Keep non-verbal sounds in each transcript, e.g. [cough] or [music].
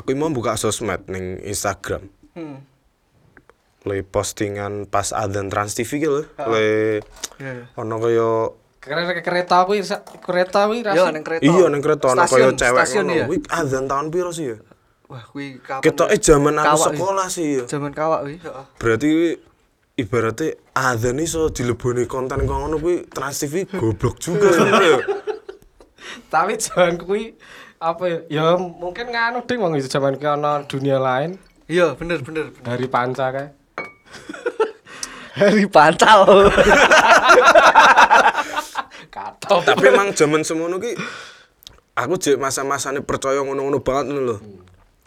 aku mau buka sosmed ning Instagram. Hmm. Le postingan pas adzan Trans TV lho. Le Iya, iya. ono kaya Kereta sa- kereta kuwi Yo rasa. ning kereta. iya ning kereta ono kaya cewek stasiun ngono. ya. Kuwi adzan tahun piro sih ya? Wah, kuwi kapan? Ketoke jaman aku Kawak, sekolah sih ya. Zaman kawak kuwi, heeh. Berarti ibaratnya adzan iso dileboni konten kok ngono kuwi Trans TV goblok juga sebenarnya. [laughs] Tapi jangan kuwi apa ya? Ya mungkin nganu ding wong itu zaman ki ana dunia lain Iya, bener bener. bener. dari panca kae. [laughs] Hari pancal. [laughs] Katop. Tapi emang zaman semono ki aku jek masa-masane percaya ngono-ngono banget ngono lho.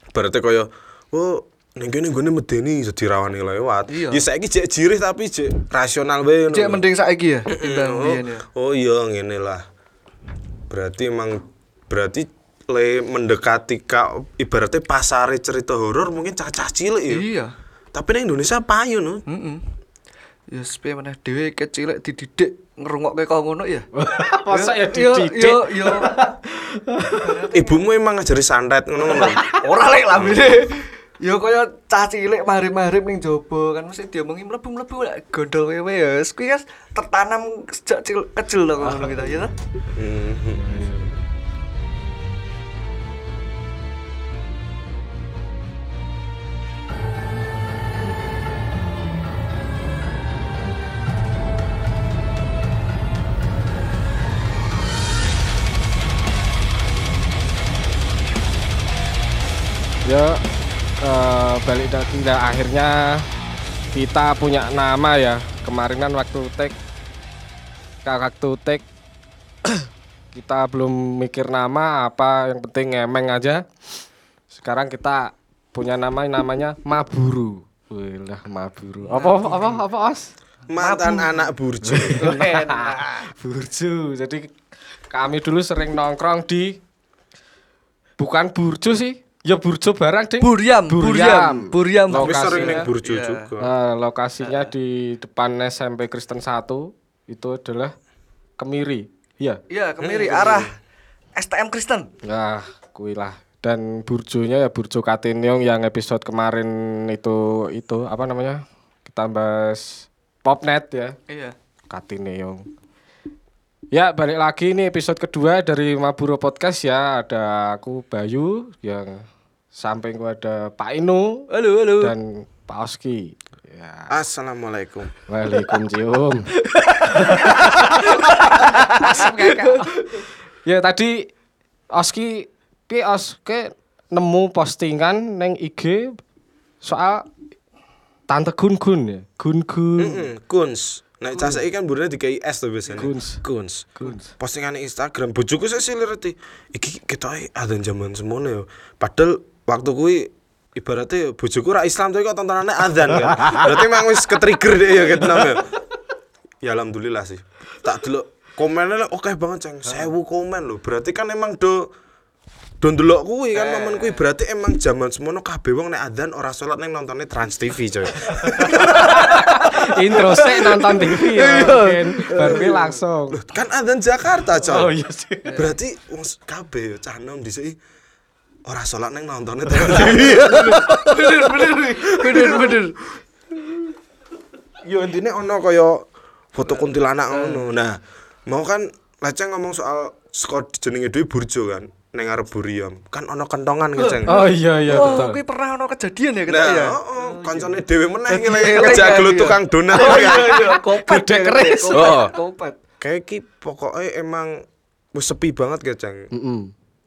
Berarti kaya oh ning kene nggone medeni iso dirawani lewat. Iya. Ya saiki jek jirih tapi jek rasional bae ngono. Cek lho. mending saiki ya, timbang oh, biyen ya. oh iya ngene lah. Berarti emang berarti le mendekati ka ibaratnya pasare cerita horor mungkin cacah cilik ya. Iya. Tapi ning Indonesia payu no. Heeh. Ya sepe meneh dhewe kecilek dididik ngrungokke kok ngono ya. [laughs] Masa ya dididik. yo yo. [laughs] Ibumu emang ngajari santet ngono-ngono. [laughs] Ora lek lambene. Ya kaya cah cilik marip-marip ning jaba kan mesti diomongi mlebu-mlebu lek gondol wewe ya. Kuwi kan tertanam sejak cil- kecil lho ngono kita ya. toh. Ya eh, balik lagi nah, akhirnya kita punya nama ya. Kemarin kan waktu take waktu take [clears throat] kita belum mikir nama apa yang penting ngemeng aja. Sekarang kita punya nama namanya Maburu. Wih Maburu. Apa apa apa Os? Mantan anak burjo. Burju. Jadi kami dulu sering nongkrong di bukan burjo sih. Ya burjo barang ding. Buriam, Buriam. Buriam, Lokasinya, sering ning burjo iya. juga. Nah, lokasinya di depan SMP Kristen 1 itu adalah Kemiri. Iya. Iya, kemiri arah STM Kristen. Nah, kui lah. Dan burjonya ya burjo Katiniong yang episode kemarin itu itu apa namanya? Kita bahas Popnet ya. Iya. Katineong. Ya, balik lagi nih episode kedua dari Maburo Podcast ya. Ada aku Bayu yang samping gua ada Pak Inu Halo, halo. dan Pak Oski. Ya. Assalamualaikum. Waalaikumsalam. ya tadi Oski pi Oski nemu postingan neng IG soal Tante Gun Gun ya. Gun Gun. Heeh, Kuns. Nek cah saiki kan burine dikai S to biasanya. Kuns. Kuns. Kuns. Postingan Instagram bojoku sih silireti. Iki ketoke ada zaman semono ya. Padahal waktu kuwi ibaratnya bojoku ra Islam tapi kok tontonannya adzan kan. Berarti emang wis ke-trigger deh ya gitu ya. Ya alhamdulillah sih. Tak delok komennya oke banget ceng. Sewu komen loh. Berarti kan emang do do ndelok kuwi kan momen kuwi berarti emang zaman semono kabeh wong nek adzan ora salat ning nontonnya Trans TV coy. [laughs] Intro sih nonton TV ya mungkin. Baru langsung. kan adzan Jakarta coy. Oh iya sih. Berarti wong kabeh yo cah nom dhisik ora salat ning nontonnya [laughs] TV. bener, bener, bener, bener. Yo intine ono kaya foto kuntilanak ngono. Nah, mau kan leceng ngomong soal saka jenenge dhewe burjo kan ning arep buriam. Kan ono kentongan keceng. Oh iya iya Oh, betul. kuwi pernah ono kejadian ya kita Nah, ya. oh, oh, kancane dhewe meneh ngene elek ngejaglu kan, iya. tukang donat. Oh iya iya, [laughs] kopet keris. kopet, Oh. Kopet. Kayak ki pokoke emang wis sepi banget keceng. Heeh.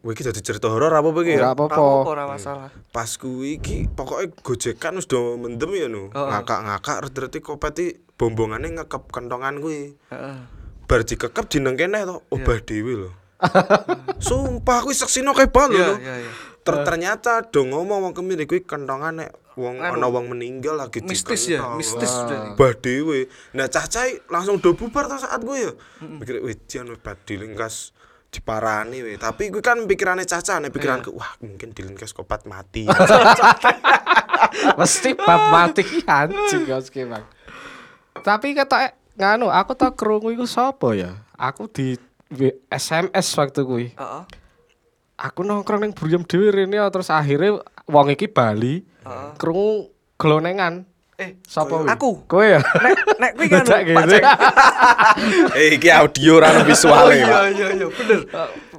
Wih, iki dadi cerita horor apa iki Ora ya? Ora apa-apa, ora masalah. Pas kuwi iki pokoke gojekan wis do mendem ya nu. Oh. Ngakak-ngakak terus terus kopet iki bombongane ngekep kentongan kuwi. Heeh. bar dikekep dineng kene to obah dhewe lho sumpah kuwi seksino kae banget Iya, lho iya, iya. Ter- ternyata do ngomong wong kemiri kuwi kentongan nek wong Anu, ana wong meninggal lagi mistis ya, mistis sudah. obah dhewe nah cah-cah langsung do bubar to saat gue ya mikir wih jan bad dilingkas diparani weh tapi gue kan pikirannya caca nih pikiranku Iya. wah mungkin dilingkas kopat mati [laughs] Mesti bab mati anjing Oski Bang. Tapi kata nganu aku tak krungu iku sapa ya? Aku di SMS waktu kuwi. Heeh. Aku nongkrong ning Buriam dhewe rene terus akhirnya wong iki Bali Heeh. krungu glonengan. Eh, Sapa kuwi? Aku. Kowe ya? Nek nek kuwi [laughs] kan Pak. Ceng. [laughs] Eh iki audio ora ono Oh visuale. iya Pak. iya iya bener.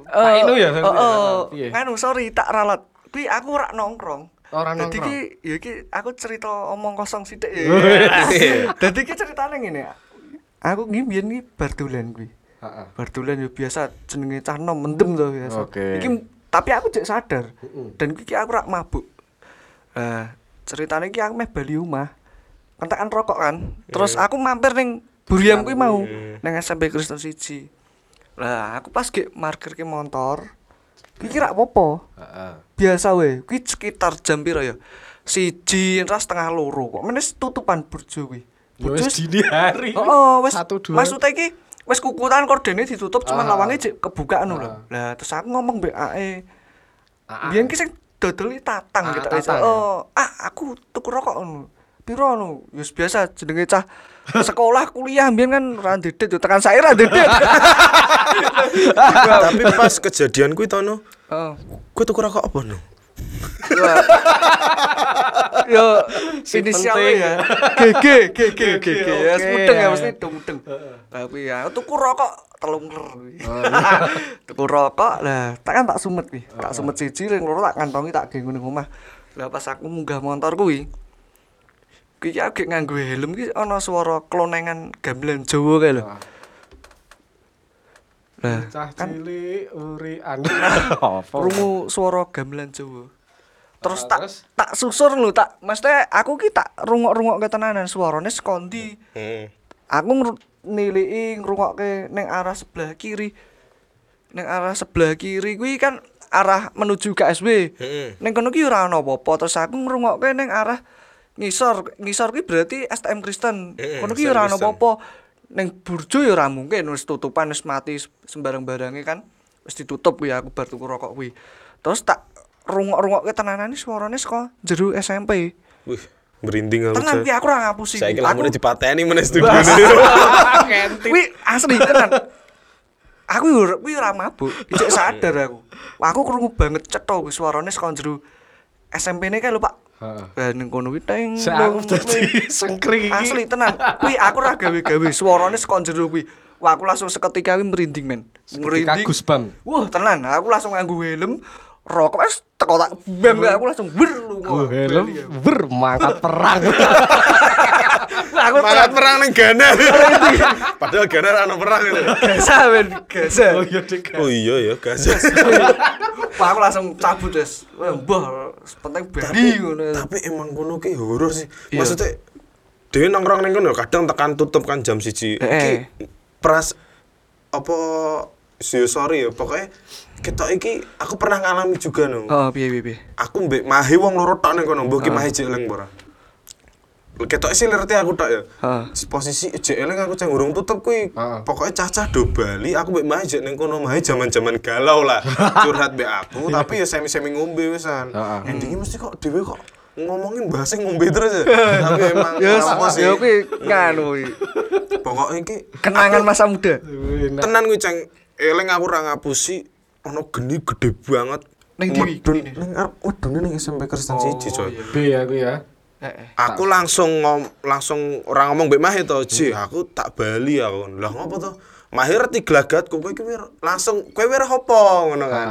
Pak Inu ya? Oh, oh, Piye? Anu sorry tak ralat. Kuwi aku ora nongkrong. Ora Dadi nongkrong. ki ya iki aku cerita omong kosong sithik ya. Iya. [laughs] Dadi ki ceritane ngene. Aku ngi biyen ki bar dolan kuwi. Heeh. Bar dolan ya biasa jenenge cah nom mendem to biasa. Oke. Iki tapi aku cek sadar. Dan iki aku rak mabuk. Nah, ceritane ki aku meh bali omah. Kentekan rokok kan. Terus aku mampir ning Buriam kuwi mau ning SMP Kristen siji. Lah, aku pas ge markirke motor. Ki kira. Heeh. Biasa we, kuwi sekitar jam piro ya? Siji ras setengah loro kok. Menes tutupan burjo kuwi. Ya wis dini hari. Oh, wes Satu, dua. Maksudnya iki wes kukutan kordene ditutup cuman Ah. lawange jek kebuka ngono lho. Lah terus aku ngomong mbek AE. Ah, ah. Biyen ki sing dodol tatang Ah, gitu Tatang, Oh, ah aku tuku rokok ngono. Piro ngono? Ya wis biasa jenenge cah sekolah kuliah mbiyen kan ra ndedet yo tekan saiki ra ndedet. [laughs] Tapi pas kejadian kuwi tono, Oh. kowe tuku rokok apa no? [laughs] Yo Si inisialnya ya. GG GG GG ya mudeng ya ya. mesti mudeng. Tapi ya tuku rokok telung. Oh, [laughs] iya. tuku rokok lah tak kan tak sumet kuwi. Tak sumet siji ring loro tak kantongi tak genggo ning omah. Lah pas aku munggah motor kuwi kuwi ki aku gek nganggo helm ki ana swara klonengan gamelan Jawa kae lho. Lah Cah kan cilik uri anu. [laughs] Krungu swara gamelan Jawa. Terus Ah, tak tak susur lho tak mesti aku ki tak rungok-rungok tenanan suarane sekondi. Heeh. Aku niliki ngrungokke ning arah sebelah kiri. Ning arah sebelah kiri kuwi kan arah menuju KSW. Heeh. Ning kono ki ora ana apa-apa terus aku ngrungokke ning arah ngisor. Ngisor ki berarti STM Kristen. Kono ki ora ana apa-apa. Ning Burjo ya ora mungkin wis tutupan wis mati sembarang barangnya kan wis ditutup kuwi aku bar tuku rokok kuwi. Terus tak rungok-rungokke tenanan iki suarane saka jero SMP. Wih, merinding aku. Tenan ki aku ora ngapusi. Saiki Aku- lamune dipateni meneh [laughs] studio. Kuwi asli tenan. Aku yo kuwi ora mabuk, ijek sadar aku. Aku krungu banget kuwi suarane saka jero SMP-ne kae lho, Pak. Ning kono kuwi teng. Aku dadi sengkring iki. Asli tenan. Kuwi aku ora gawe-gawe suarane saka jero kuwi. Wah, aku langsung seketika kuwi merinding, men. Ketika Gusbam. Wah, tenan. Aku langsung nganggo helm, rokok wis teko tak bam aku langsung ber lu. Helm ber mangkat perang. [laughs] Aku Semangat [laughs] perang ning Ghana. Padahal Ghana ora ono perang itu. Gasa men, gasa. Oh iya. Oh iya ya, Gaza. [laughs] Wah, aku langsung cabut wis. Wah, Mbah, penting bali ngono. Tapi emang kono ki horor sih. Iya. Maksudnya dhewe nongkrong ning kono kadang tekan tutup kan jam siji. Eh. Iki pras apa sih sorry ya pokoknya kita iki aku pernah ngalami juga no. Oh, piye piye piye. Aku mbek Mahi wong loro tok ning kono, mbok ki Mahi jeleng ora. Ketok sih ngerti aku tok ya. Heeh. Posisi eling aku ceng urung tutup kuwi. Heeh. Pokoknya cacah do Bali, aku mbek Mahi jek ning kono Mahi jaman-jaman galau lah. [laughs] Curhat mbek aku, tapi ya semi-semi ngombe wisan. Endingnya mesti kok dhewe kok ngomongin bahasa ngombe terus ya. [laughs] tapi emang Ya, apa sih? ya kuwi nganu kuwi. Pokoknya iki Kenangan masa muda. Tenan kuwi ceng eling aku ora ngapusi ono geni gede banget. Medun- genine? Ning arep wedune ning SMP Kristen siji coy. B aku ya. Heeh. Aku langsung ngom, langsung orang ngomong mbek Mahir to, "Ji, aku tak bali aku." Lah ngopo to? Mahir ngerti gelagatku kowe iki wir- langsung kowe wir apa ngono kan.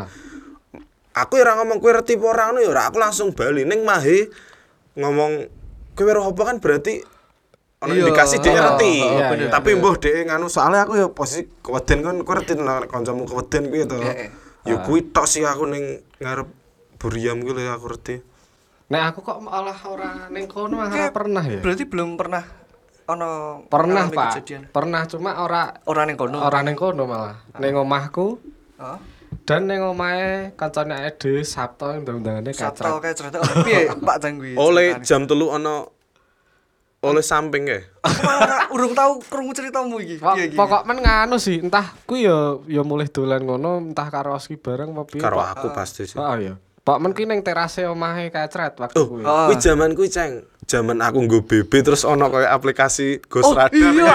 Aku ya ora ngomong kowe ngerti apa ora ngono ya aku langsung bali ning Mahir ngomong kowe wir apa kan berarti ono Iya. indikasi dia ngerti. iya, iya, Tapi mbuh dhek nganu soalnya aku ya posisi keweden kan kowe nek kancamu keweden kuwi to. Iya. Ya kuwi tok sih aku ning ngarep Buriam kuwi aku ngerti. Nah aku kok malah ora ning kono Kayak pernah ya. Berarti belum pernah ono Pernah pak. kejadian. Pernah cuma ora Ora ning kono. ora ning kono malah. Ning omahku Heeh. dan ning omahe kancane Ede Sabto ndang-ndangane Sabtu kacret. kayak cerita. Oh, piye [laughs] Pak Jang kuwi? Oleh jam telu ono oleh samping ya. Aku malah urung tahu krungu ceritamu iki. Pok- Piye iki? Pokok men nganu sih, entah ku ya ya mulih dolan ngono, entah karo Oski bareng apa piye. Karo aku pasti sih. Heeh ya. Pok men ki ning terase omahe kacret waktu Oh, kuwi. Oh. kuwi zaman kuwi ceng. Zaman aku nggo BB terus ono kayak aplikasi Ghost Oh Radar. iya.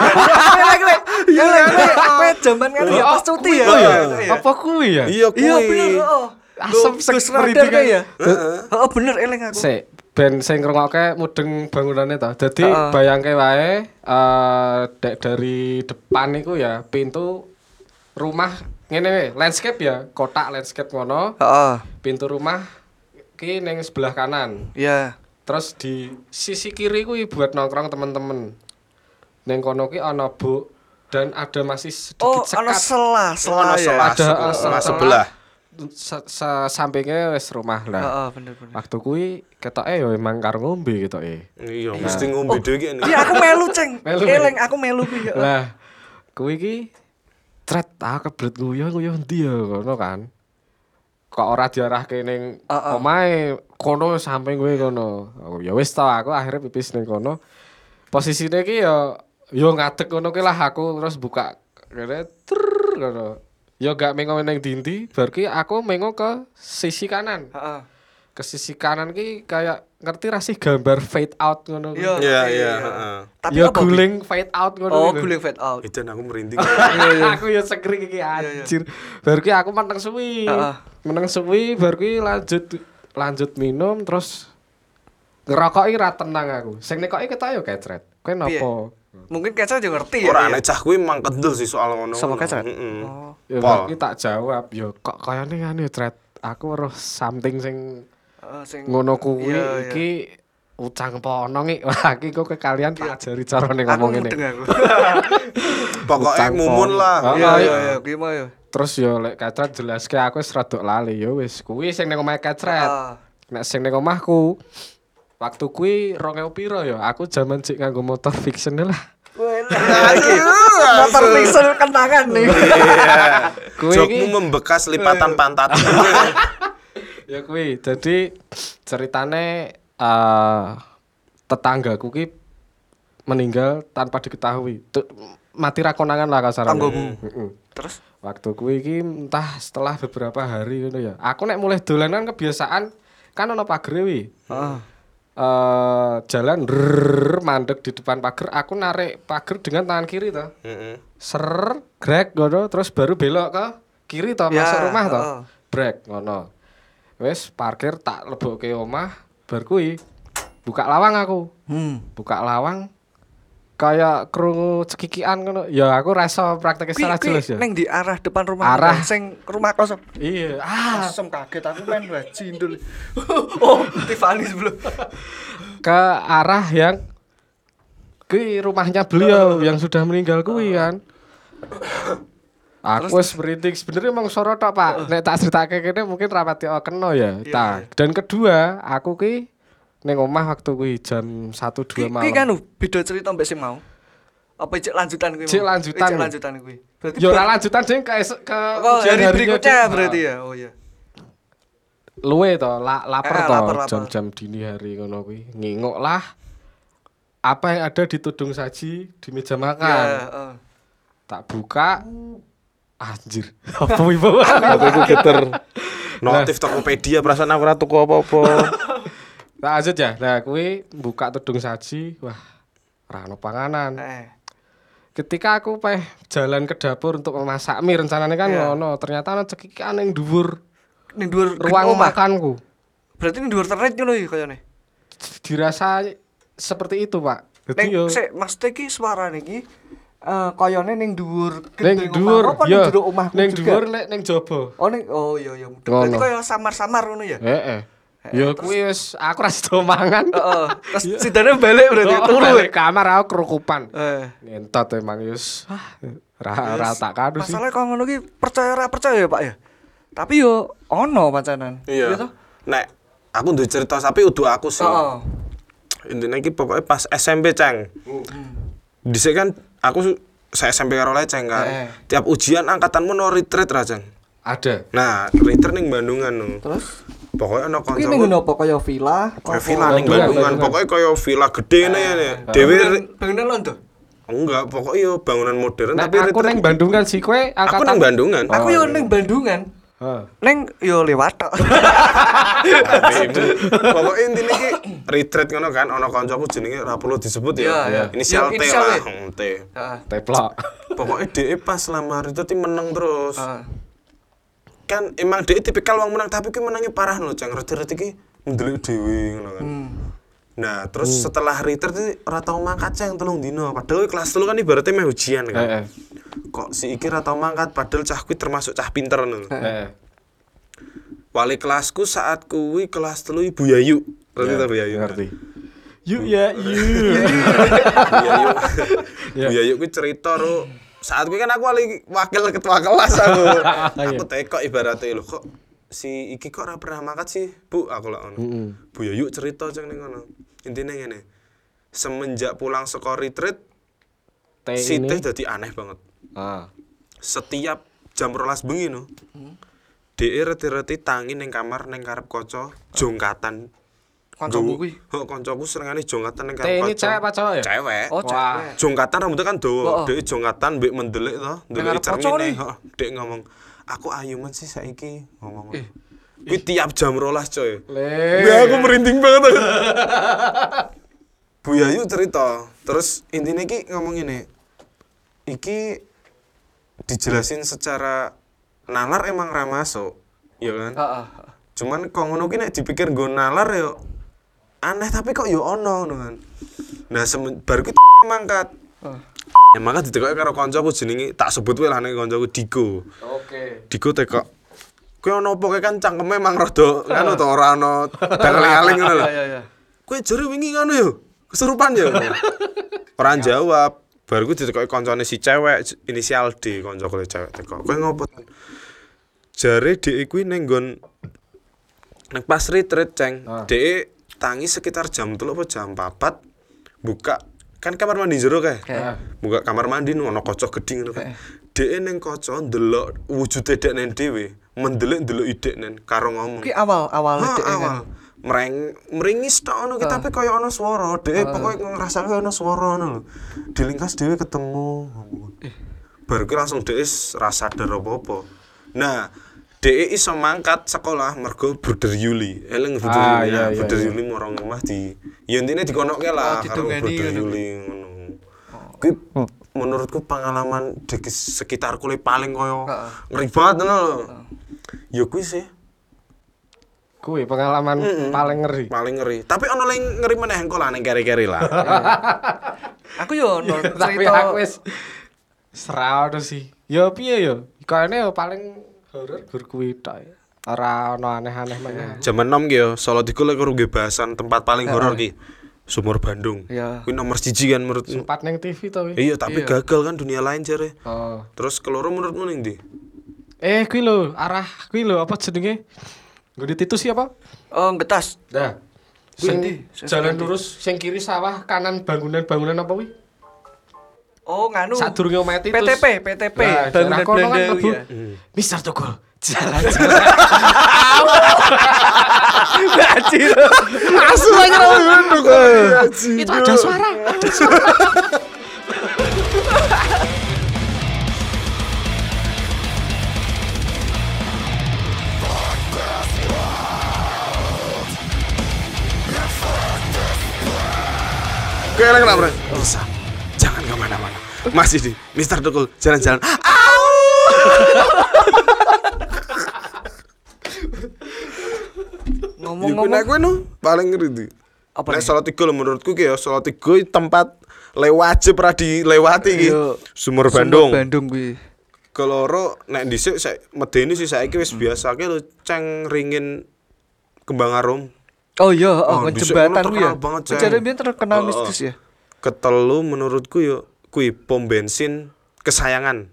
Lek-lek. Iya lek. Kowe jaman kan ya pas cuti ya. Oh Iya. ya. Apa kuwi ya? Iya Iya kuwi. bener. Oh. asem sek Radar kayak ya. Heeh. Oh bener eling aku. Sik, ben sing ngrungokke mudeng bangunane to. Dadi bayangke wae eh dek dari depan iku ya pintu rumah ngene wae, landscape ya, kotak landscape ngono. Heeh. Pintu rumah ki ning sebelah kanan. Iya. Terus di sisi kiri kuwi buat nongkrong temen-temen. Ning kono ki ana bu dan ada masih sedikit Oh, sekat. ana selah, selah ya. selah, Ada, sebelah, eh, setelah- sebelah. Se- se- sampingnya wis rumah lah. Heeh, bener bener. Waktu kuwi ketoke ya emang karo ngombe ketoke. Iya, mesti ngombe dhewe iki. Iya aku melu, Ceng. Melu, Eling aku melu kuwi. heeh. Lah, kuwi iki tret ah kebelet nguyuh nguyuh ndi ya ngono kan. Kok ora diarahke ning Heeh. omahe kono samping kuwi kono. Oh, ya wis ta aku akhirnya pipis ning kono. Posisine iki ya yo ngadeg ngono ki lah aku terus buka kene ter ngono. Ya gak mengo ning dindi, bar ki aku mengo ke sisi kanan. Heeh. Ke sisi kanan ki kayak ngerti ra sih gambar fade out ngono. Iya. Iya, oke, iya, iya. heeh. Tapi ya apa, Bi? guling fade out ngono. Oh, guling fade out. Itu aku merinding. [laughs] aku ya segering iki anjir. Baru ki aku meneng suwi. Heeh. Meneng suwi baru ki lanjut lanjut minum terus ngerokoki ra tenang aku. Sing nekoki ketok ya kecret. Kowe nopo? Mungkin kecil juga ngerti ya. Ora iya. nek cah kuwi mang kendel sih soal ngono. Sama kecret? Heeh. Oh. Ya Pol. baru ki tak jawab, ya kok kayane ngene tret. Aku weruh something sing Heeh, sing ngono kuwi Iya, iya. iki ucang pono iki. [laughs] Wah, iki kok kekalian tak ajari carane Aku ngomong ngene. mudeng aku. [laughs] Pokoknya mumun lah. Oh, Iya iya. iya iya, kuwi mah ya. Terus yo lek kecret jelaske aku wis rada lali ya wis kuwi sing ning omahe kecret. Ah. Nek sing ning omahku waktu kuwi 2000 piro ya? Aku jaman cik nganggo motor fiction lah. Lagi [laughs] motor pixel kenangan nih. Iya. Kuwi Jokmu membekas lipatan pantat. Ya kuwi. Jadi ceritane eh tetanggaku ki meninggal tanpa diketahui. Tuh, mati ra konangan lah kasarane. Tanggomu. Heeh. Terus Waktu kuwi iki entah setelah beberapa hari ngono ya. Aku nek mulai dolanan kebiasaan kan ono pagere wi. Heeh. eh jalan rrrr, mandek di depan pagar aku narik pagar dengan tangan kiri toh Heeh. ser grek ngono terus baru belok ke kiri toh Ya, masuk rumah toh heeh. brek ngono wes parkir tak lebokke omah bar kuwi buka lawang aku Hmm. buka lawang kayak krungu cekikian ngono ya aku rasa praktek secara kuwi jelas ya ning di arah depan rumah Arah. sing rumah kosong. iya ah Asem kaget aku main bajindul. [laughs] oh, Tiffany sebelum. [laughs] ke arah yang ke rumahnya beliau yang sudah meninggal kuwi kan. [laughs] Aku wis merinding sebenarnya emang sorot tok, Pak. Nek tak critake kene mungkin rapati oh, kena ya. Nah, dan kedua, aku ki ning omah waktu kuwi jam 1 2 Kuwi kuwi malam. kan lho, beda cerita mbek sing mau. Apa cek lanjutan kuwi? Cek lanjutan. Cek lanjutan kuwi. Berarti Ya ora lanjutan sing ke ke Oh, hari berikutnya berarti ya. Oh iya. luwe to la, lapar Eh, to jam-jam dini hari ngono kuwi nginguk lah apa yang ada di tudung saji di meja makan Ya, heeh. tak buka anjir [laughs] apa ibu Aku iku geter. Notif Tokopedia perasaan aku ora tuku apa-apa. [laughs] nah lanjut ya nah kuwi buka tudung saji wah rano panganan Eh. ketika aku peh jalan ke dapur untuk memasak mie rencananya kan Iya. ngono ternyata ana cekikan yang dhuwur Ning dhuwur ruang makanku Berarti ning dhuwur ternet ngono iki kayane. dirasa seperti itu pak jadi Ning yo sik maksudnya iki suarane iki eh kayane ning dhuwur ning dhuwur ya ning jero omahku ning dhuwur nek ning jaba Oh ning oh iya iya. Berarti kaya samar-samar ngono ya. heeh ya kuwi wis aku ra sido mangan Heeh. Terus sidane balik berarti Oh, turu. balik kamar aku kerukupan Eh. ngentot emang yus ra ra tak kadu sih Masalahnya kalau ngono ki percaya ora percaya ya, Pak ya. Tapi yo ono pacanan. Iya. toh? Nek aku duwe cerita tapi udah aku sih. Heeh. Intinya iki pokoknya pas SMP, Ceng. Dhisik kan aku saya SMP karo Leceng kan. Eh. Tiap ujian angkatanmu no retreat ra, Ceng. ada Nah, retreat ning Bandungan no. Terus Pokoknya ana ning ngono apa kaya villa? kayak villa ning Bandungan, Bandungan. Bandungan. Pokoknya kaya villa gede ngene ya. Dewe ri- bangunan londo. enggak, pokoknya yo bangunan modern Nah, tapi aku retreat. neng Bandung kan sih kowe Aku angkatan nang Bandungan. Aku yo ning Bandungan. Neng yo lewat tok. [laughs] Pokoknya intinya ki retreat ngono kan ana kancaku jenenge ora perlu disebut Iya, ya. iya. Inisial Ya, T inisial lah, T. hmm, T. Heeh. teplok Pokoknya DE pas lamar itu ti meneng terus. Heeh. kan emang dia tipikal wong menang tapi ki menangnya parah lho cang reti-reti ki ndelik dhewe ngono kan nah terus setelah retreat iki ora tau mangkat cang telung dino padahal kelas telu kan ibaratnya meh ujian kan. Kok si iki ora tau mangkat padahal cah kuwi termasuk cah pinter ngono Eh, wali kelasku saat kuwi kelas telu Ibu Yayu. Ngerti ta Bu Yayu? ngerti. Yuk ya, yuk. [laughs] Bu Yayu. Ya. Bu Yayu kuwi cerita ro saat kuwi kan aku wali wakil ketua kelas aku. [laughs] Aku teko ibaratnya lho kok si iki kok ora pernah mangkat sih? Bu aku lak ngono. Bu Yayu cerita ceng ning ngono. Intine ngene. Semenjak pulang sekolah retreat Teh si ini. teh dadi aneh banget Ah. setiap jam rolas bengi no DE reti-reti tangi ning kamar ning karep kaca jongkatan Nggawa- kuwi. Heeh, kancaku serengane jongkatan ning karep ini cewek apa cowok ya? Cewek. Oh, cewek. Jongkatan rambutnya kan Oh, dawa. oh. Dek jongkatan mbek mendelik to, kaca cermine. Heeh, Dek ngomong, "Aku ayuman sih saiki." Ngomong. Eh. Kuwi tiap jam rolas coy. Le. Gue aku merinding banget. Bu Yayu cerita, terus intinya ki ngomong ini, iki dijelasin secara nalar emang ra masuk, ya kan? Heeh. Cuman kok ngono ki nek dipikir nggo nalar ya aneh tapi kok ya ono ngono kan. Nah, baru ki mangkat. Ya mangkat ditekoki karo kancaku jenenge tak sebut wae lah nek kancaku Diko. Oke. Diko teko Kowe ono apa kowe kan cangkeme emang rada ngono to ora ono daling-aling ngono lho. Iya, iya, iya. Kowe jare wingi ngono ya. Kesurupan ya. [laughs] Ora jawab. Baru ku ditekoki kancane si cewek inisial D kancaku le cewek teko. Kowe ngopo? Jare dhek kuwi ning nggon ning pas retreat ceng. Ah. Dhek tangi sekitar jam 3 apa jam 4 buka kan kamar mandi jero kae. Kayak. Buka kamar mandi ono kaca gedhi ngono kan. Dhek ning kaca ndelok wujude dek nen dhewe, mendelik-ndelok idek nen karo ngomong. Kuwi awal awal dhek kan. Mereng meringis tok ngono ki tapi kaya ana swara. Dhek pokoke ngrasake ana swara ngono lho. Dilingkas dhewe ketemu. Baru ki langsung dhek wis ra sadar apa-apa. Nah, dhek iso mangkat sekolah mergo Bruder Yuli. Eling Bruder Ah, Yuli. iya, Nah, iya, Bruder iya. Yuli marang omah di ya intine dikonoke lah Oh, karo Bruder. Yuli ngono. Kuwi menurutku pengalaman di sekitarku le paling koyo ngeri banget ngono lho. Ya kuwi sih. Kuwi pengalaman paling ngeri. paling ngeri tapi ono yang ngeri meneh engko lah ning keri-keri lah [laughs] Aku yo ono Tapi aku wis serau sih. Ya piye ya? Kayane ya paling horor gur kuwi tok. ya. Ora ono aneh-aneh meneh. zaman nom ki yo Solo lek karo bahasan tempat paling horor ki Sumur Bandung Iya. kuwi nomor siji kan menurutmu Sempat ning TV to iya tapi Iya. gagal kan dunia lain jare Oh. terus keloro menurutmu ning ndi Eh kuwi lho, arah kuwi lho apa jenenge? Nggo dititus siapa? Oh, getas. Nah. Sendi, Sing jalan lurus sing kiri sawah, kanan bangunan-bangunan apa wi? Oh, nganu. Sadurunge omahe Titus. PTP, PTP. Nah, Bangunan kono kan Belanda, mlebu. iya. Mister Togol. Jalan-jalan. Anjir. asu aja Itu ada suara. Ada suara. Bre? Bisa. Jangan ke mana-mana. Masih di Mister Dukul jalan-jalan. Au! Ngomong-ngomong kowe no paling ngeri ndi? Apa Nek? Salatiga menurutku ki ya Salatiga iki tempat le wajib ra dilewati iki. Iya. Sumur Bandung. Bandung kuwi. Keloro nek dhisik saya medeni sih saiki wis biasa ki lho ceng ringin kembang arum. Oh iya, Oh, oh, jembatan kuwi ya. banget, biyen terkenal Oh, oh. mistis ya. Ketelu menurutku yo kuwi pom bensin kesayangan.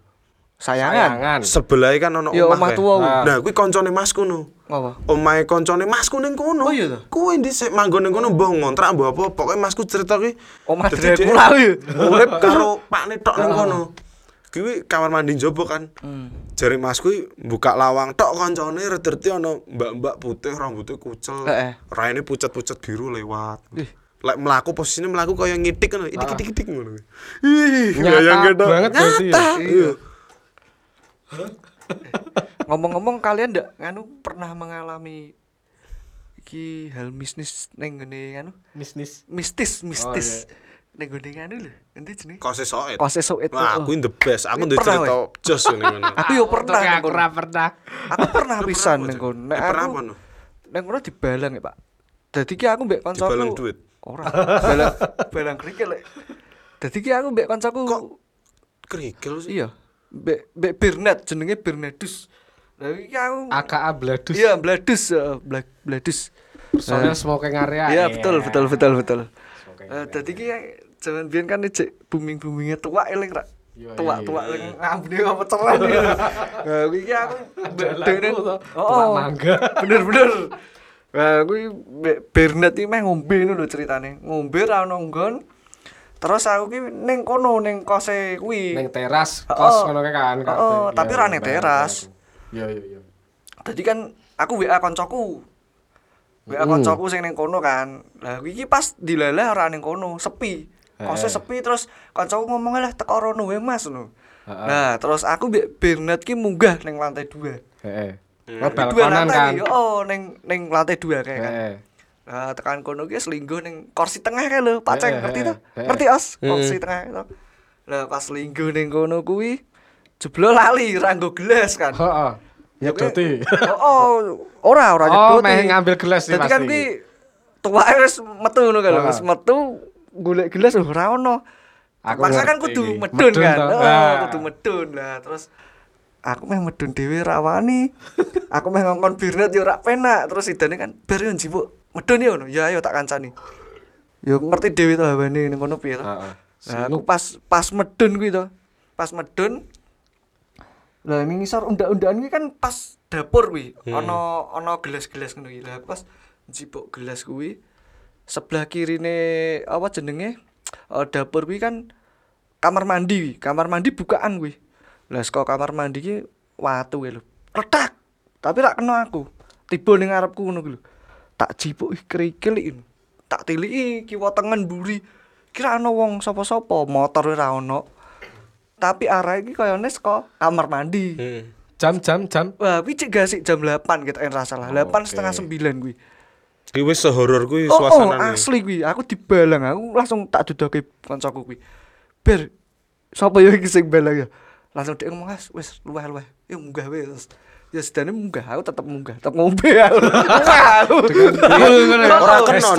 Sayangan. Sayangan. Sebelah kan ono omah. omah tua kuwi. Nah, kuwi koncone masku no. Apa? Omahe koncone masku ning kono. Oh, iya toh? Kuwi dhisik manggon ning kono mbah ngontrak mbah apa. Pokoke masku cerita ki Omah Dracula kuwi. Urip karo pakne tok ning kono. Kuwi kamar mandi njaba kan. Hmm. Jare masku kuwi buka lawang tok koncone rederti ana mbak-mbak putih rambutnya kucel. Heeh. Raine pucat-pucat biru lewat. Lek mlaku posisine mlaku kaya ngitik ngono, itik-itik ngono. Ih, Nyata bayang ketok. banget berarti ya? Nyata. Iya. Ngomong-ngomong kalian ndak nganu pernah mengalami iki hal mistis neng ngene anu Bisnis. mistis mistis ning gone ngene lho. Endi jenenge? Kose soet. Kose soet. Wah, aku in the best. Aku Ini pernah, cerita jos ngene ngono. [laughs] Aku yo pernah aku ora pernah. Aku pernah pisan pernah ning kono. Cuk? Nek Eh, pernah aku apa, no? ning kono dibalang ya, Pak. Dadi ki aku mbek kancaku. Dibalang duit? Ora. Balang balang kerikil lek. Dadi ki aku mbek kancaku. Kok kerikil sih? Iya. Mbek mbek Bernard jenenge Bernardus. Lah iki aku AKA Bladus. Iya, Bladus, eh, Bla- Bladus. Personil smoking area. Iya, betul, betul, betul, betul. Smoking Eh, dadi ki zaman biyen kan cek booming-boomingnya tua eling ra. Iya, Tua-tua iya, eling ngambune apa ceran ya. [laughs] Nah, iki aku dene Tua mangga. Bener bener. Nah, kuwi Bernard iki meh ngombe ngono lho ceritane. Ngombe ra ono nggon. Terus aku ki ning kono ning kose kuwi. Ning teras Oh, kos oh. ngono kan. Oh, oh, tapi ra ning teras. Iya, iya, iya. Tadi kan aku WA koncoku. WA koncoku sing ning kono kan. Lah iki pas dilalah ora ning kono, sepi. Kose sepi terus koncoku ngomong lah teko rono wae Mas ngono. Heeh. Nah, terus aku mbek Bernard ki munggah ning lantai 2. Heeh. Hmm. Lantai kan. ki, Oh, ning ning lantai 2 kayak kan. Nah, tekan kono ki selingguh ning kursi tengah kae lho, Paceng, ngerti to? Ngerti Os? Kursi tengah itu. Lah pas lingguh ning kono kuwi jeblo lali ranggo gelas kan. Heeh. Ya doti. Oh, oh, ora ora Oh, nyedoti. meh ngambil gelas sih Dadi kan pasti. kuwi tuwake wis metu ngono kan wis metu golek gelas lho ora ono. Aku Paksa kan kudu Medun medun kan. toh. Oh, Ah. kudu medun. Lah terus aku meh medun dhewe ra wani. [laughs] aku meh ngongkon birnet yo ora penak. Terus idane kan bar yo njipuk medun yo ngono. Ya ayo tak kancani. Yo ngerti dhewe to hawane ning kono piye to. Heeh. Nah, aku pas pas medun kuwi to. Pas medun lah ini ngisor undak-undakan kuwi kan pas dapur kuwi. Ana ana gelas-gelas ngono kuwi. Lah pas njipuk gelas kuwi sebelah kirine apa jenenge? Eh, dapur kuwi kan kamar mandi kuwi. Kamar mandi bukaan kuwi. Lah saka kamar mandi ki watu kuwi lho. Retak. Tapi rak kena aku. Tiba ning ngarepku ngono kuwi lho. Tak jipuk kerikil iki. Tak tiliki kiwa tengen mburi. Kira ana wong sapa-sapa, motor ora ono. Tapi arah iki kayane saka kamar mandi. Hmm. Jam jam jam. Wah, kuwi cek gasik jam 8 kita en salah. 8 Oke. setengah 9 kuwi. Ki wis sehoror kuwi Oh, oh, suasanane. asli kuwi. Aku dibalang, aku langsung tak dudoke kancaku kuwi. Ber, sapa ya iki sing balang ya? Langsung dia ngomong, "Mas, wis luweh-luweh. Ya munggah wae." Terus ya sedane munggah, aku tetep munggah, tetep ngombe aku. [laughs] Ora Oh, kena. Ora kena.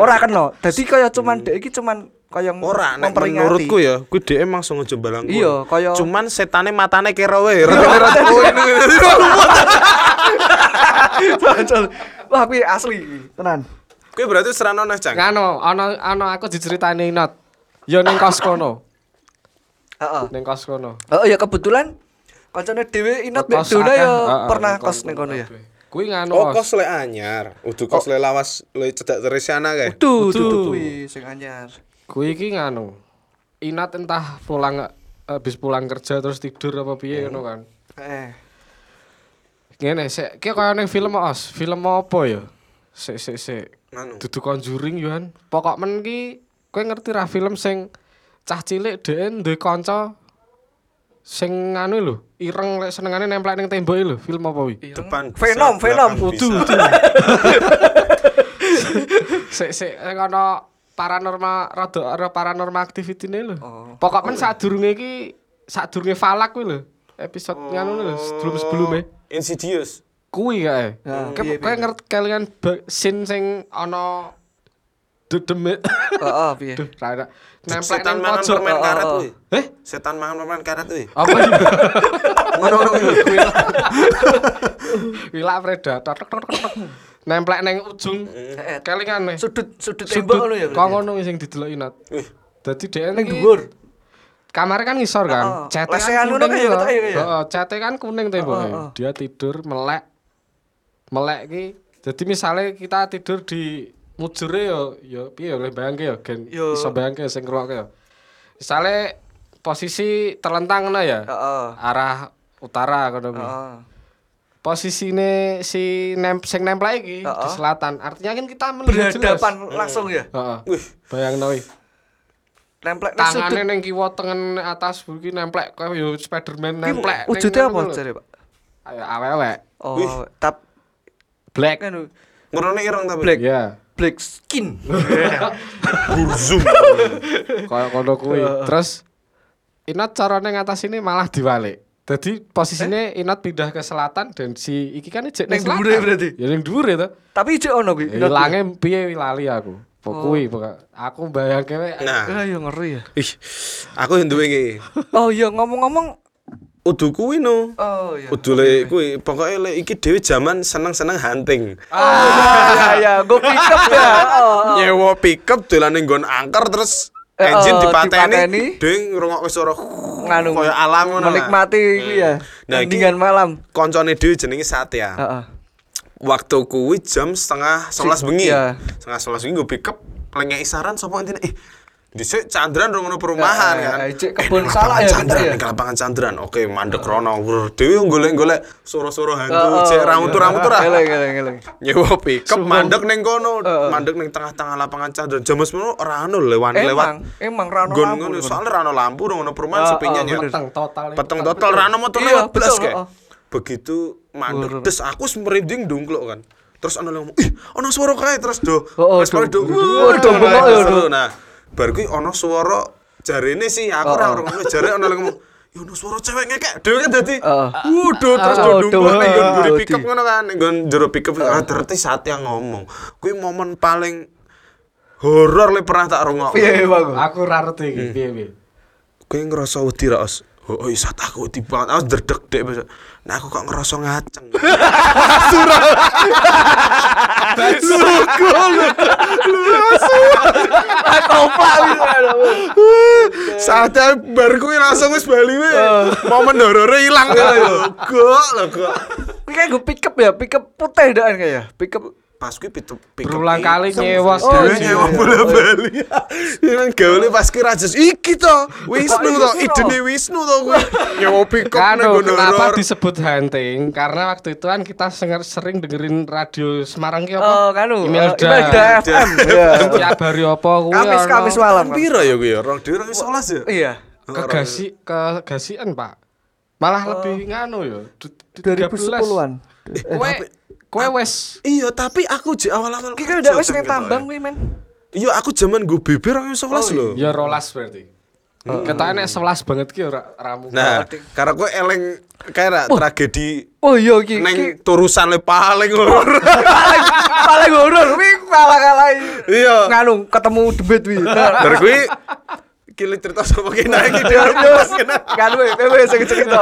Ora kena. Dadi kaya cuman dek iki cuman kaya Ora, nek menurutku ya, kuwi dhek emang sengaja aja balang kuwi. Iya, kaya- Cuman setane matane kira wae. [laughs] Kuwi. [laughs] Wah, kuwi asli tenan. Kuwi berarti serana neh, Cang. Ngano, ana ana aku diceritani not. Ya ning kos kono. Heeh. Ning kos kono. Oh ya kebetulan kancane dhewe inat mek Dona ya heeh, pernah kos ning kono ya. Kuwi ngano. Oh, Os. kos le anyar. Udu kos le lawas le cedak teresiana kae. Duh, Kudu. dudu kuwi sing anyar. Kuwi iki nganu. Inat entah pulang habis pulang kerja terus tidur apa piye ngono kan. Heeh. Ngene, sik ki kaya ning film Os. Film apa ya? Sik sik sik. Nganu. Dudu Conjuring yo kan. Pokok men ki kowe ngerti ra film sing cah cilik dhek duwe kanca sing nganu lho, ireng lek senengane nemplek ning tembok lho, film apa kuwi? Depan Venom, Venom. Udu. [laughs] Sik sik sing ana paranormal rada ada paranormal activity ne lho. Oh. Pokok men sadurunge iki sadurunge Falak kuwi lho. Episode nganu lho, sebelum-sebelumnya. Insidious. Kuwi kae. Nah, Kayak ngerti kalian scene sing ana dedemit. Heeh, piye? Duh, ra ada. Nemplek Setan nang mangan permen oh, karet oh. kuwi. Eh, Setan mangan permen karet kuwi. apa iki? [laughs] Ngono-ngono kuwi. Wila predator. Nemplek nang ujung Heeh. kelingan nih. Sudut sudut tembok ngono ya. Kok ngono sing didelok inat. Wih, Dadi dhek Ning iki dhuwur. Kamar kan ngisor kan. Cete Lesehan kan kuning gitu, iya, iya. Heeh, cete kan kuning temboknya. Heeh, heeh. Dia tidur melek. Melek ki. Jadi misalnya kita tidur di mujure yo yo piye yo bayangke yo gen Yo. iso bayangke sing ngrungokke yo. Misale posisi terlentang ngono ya. Heeh. Arah utara ngono kuwi. Heeh. Posisine si nem sing nemplek iki di selatan. Artinya kan kita melihat jelas. Berhadapan langsung ya. Heeh. Bayangno iki. Nemplek nang sudut. Tangane ning kiwa tengen atas iki nemplek kaya yo Spiderman nemplek. ngono apa jare, Pak? Ayo awek-awek. Oh, Wih. tap Black. kan ngurune ireng tapi. Black. Iya. black skin. [laughs] Burzum. Kayak kono kuwi. Terus Inat carane ngatasine malah diwalik. Jadi posisinya Inat pindah ke selatan dan si iki kan ijek ning selatan. berarti? Ya ning dhuwure to. Tapi ijek ono kuwi. Ya, Ilange piye lali aku. Pokoknya pokok aku bayangke wae. Nah, Ah ya ngeri ya. ih, aku yang duwe iki. [laughs] Oh iya ngomong-ngomong Udu kuwi no. Oh iya. Udule kuwi pokoke lek iki dhewe jaman seneng-seneng hunting. Ah ya ya, gue pick up ya. Oh, oh. Nyewa pickup dolane nggon angker terus Eh, engine oh, dipateni, dipateni. ding ngrungokke suara nganu kaya alam ngono. menikmati iki ya. Nah, malam. Koncone dhewe jenenge Satya. Heeh. Waktu kuwi jam setengah sebelas bengi. Iya. Setengah sebelas bengi gue pickup lengek isaran sapa intine eh Dhisik Candran rungono perumahan Eh, kan. eh, cek Eh, kebun lapangan ya, Candran, ya? ning lapangan Candran. Oke, mandek rono. Dhewe golek-golek soro-soro hantu, Oh, oh, cek geleng geleng. Nyewa pickup mandek ning kono, Heeh. mandek ning tengah-tengah lapangan Candran. Jam 10 ora ono lewat lewat. Emang, emang rano lampu. soalnya rano lampu ngono perumahan Ah, sepinya. Peteng total. Peteng total rano motor Iya, lewat blas betul, kayak. Begitu mandek des aku merinding dongklok kan. Terus ana ngomong, "Ih, ana swara kae." Terus do. Terus mari do. Oh, nah, bengok terus do. do. Bar kuwi ana swara jarene sih aku Oh, ora oh. ngomong jare ana ngomong, "Ya ana swara cewek ngekek." Dhewe kan dadi. Oh. Wuduh, terus do dongklok do. ning nggon mburi pickup di. ngono kan, ning nggon jero pickup ah ternyata saat yang ngomong. Kuwi momen paling horor le pernah tak rungok. Iya, iya, bagus. Aku ora ngerti iki piye piye. Kowe ngerasa wedi ra, Os? Oh, oh isat aku wedi banget. Aku dredeg dek. Nah, aku kok ngerasa ngaceng. Kompak bisa. Saatnya bar kuwi langsung wis bali we. Momen horore ilang lho. Gok lho, gok. Ini kayak gue pick up ya, pick up putih daan kayak ya. Pick up Pas kuwi pitu Berulang kali nyewa Oh, Dhewe iya. nyewa bola bali. Yang gaule pas ki rajas iki to. Wisnu to, idene Wisnu to kuwi. [laughs] Nyewa pick up Kan nang kenapa disebut hunting? Karena waktu itu kan kita sering dengerin radio Semarang ki Oh, apa? kanu. Imelda. eh, Imelda FM. [laughs] Iya. Tiap hari apa kuwi Kamis Kamis malam. kan? Piro ya kuwi ya? Rong dhewe rong isolas ya? Iya. Kegasi kegasian, Pak. Malah lebih nganu ya. du- du- 2010-an. Kowe kowe wes Iya, tapi aku je awal-awal Iki kan udah jam ning tambang kuwi, men. Iya, aku zaman gue bibir rong isolas lho. ya rolas berarti. Ketoknya nek 11 banget ki ora ramu. Nah, karena gue eleng kayak tragedi Oh iya iki neng turusan le paling horor. paling paling horor kuwi kalah-kalah. Iya. Nganu ketemu debit kuwi. Nah, Dari gue kili cerita sama kena iki dia yo. Nganu kowe sing cerita.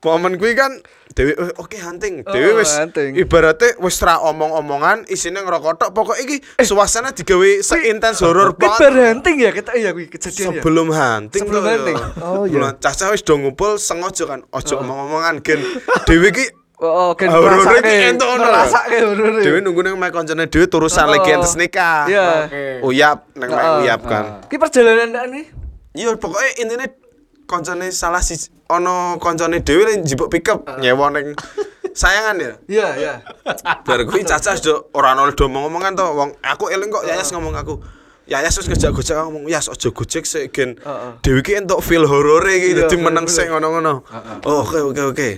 Momen gue kan Dewi, eh, oke hunting. Dewi Oh, wis hunting. ibaratnya wis ra omong-omongan, isinya ngerokok tok. Pokoknya iki suasana digawe seintens horor banget. bar hunting ya kita iya kuwi kejadian ya. Sebelum hunting Sebelum ya. hunting. Oh, iya. Sebelum- Caca wis do ngumpul sengaja kan ojo omong-omongan gen Dewi ki Oh, kan Horor iki entuk ono lah. ngrasake horor. Dewi nunggu nang mek koncone Dewi turusan Oh. lagi entes nikah. Iya. Oke. Uyap nang mek Oh. uyap kan. Ki perjalanan ndak nih. Iya pokoknya intinya koncone salah si ono koncone Dewi yang jibuk pickup nyewa ning sayangan ya. [laughs] Iya, iya. Bar kuwi Caca do ora ono do ngomong-ngomongan to wong aku eling kok Yayas ngomong aku. Yayas wis ngejak-gojek ngomong, "Yas aja gojek sik gen Heeh. Dewi ki entuk feel horore iki Iya, dadi bener, meneng sik ngono-ngono." Oh, Oke oke oke.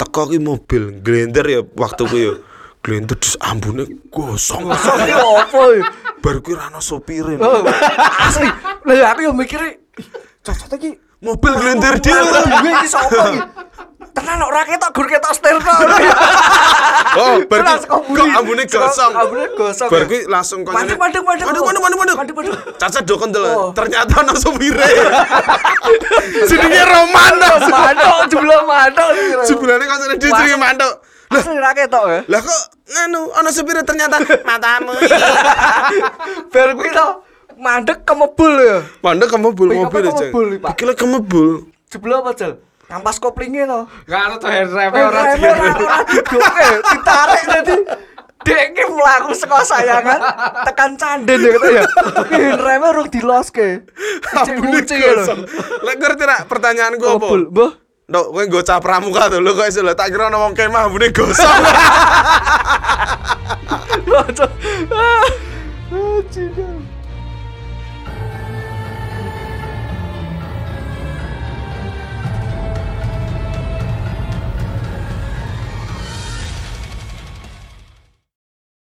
Teko ki mobil glender ya waktu ku ya. Glender dus ambune gosong. [laughs] Sopi opo? ya? Bar kuwi ra ono sopire. Oh, [laughs] asli. Lah ya aku yo mikire iki Mobil dhewe. Mobil dhewe iki sapa iki? Tenan ora ketok gur ketok setir. [laughs] Oh, bar kok ambune gosong. ambune gosong, Bar ya. kuwi langsung koncone. Mandek, mandek, mandek. Mandek, mandek, mandek, mandek. Mandek, mandek. Caca do kendel. Oh. Ternyata ono. Jenenge [laughs] Romano. Mantok jebule mantok. Sebulane koncone dhewe jenenge Mantuk. Asli ora ketok ya. Lah kok nganu ono sopire ternyata matamu. [laughs] Bar kuwi to mandek kemebul ya. Mandek ke mobil aja. kemebul, Pak. Pikirnya ke mobil. Jebule apa, Jal? Kampas koplingnya to. Gak ada tuh hand rem Eh, ora reme ora ora didoke, ditarik tadi. Dek ki mlaku saka sayangan tekan canden ya gitu ya. Reme urung diloske. Ya lho. gosong. Lek ngerti ra pertanyaanku apa? Kobul, mbah. Ndok, kowe nggo cap pramuka to lho kok iso lho tak kira ono wong kemah ambune gosong. [laughs] Bocor. Ah, anjing.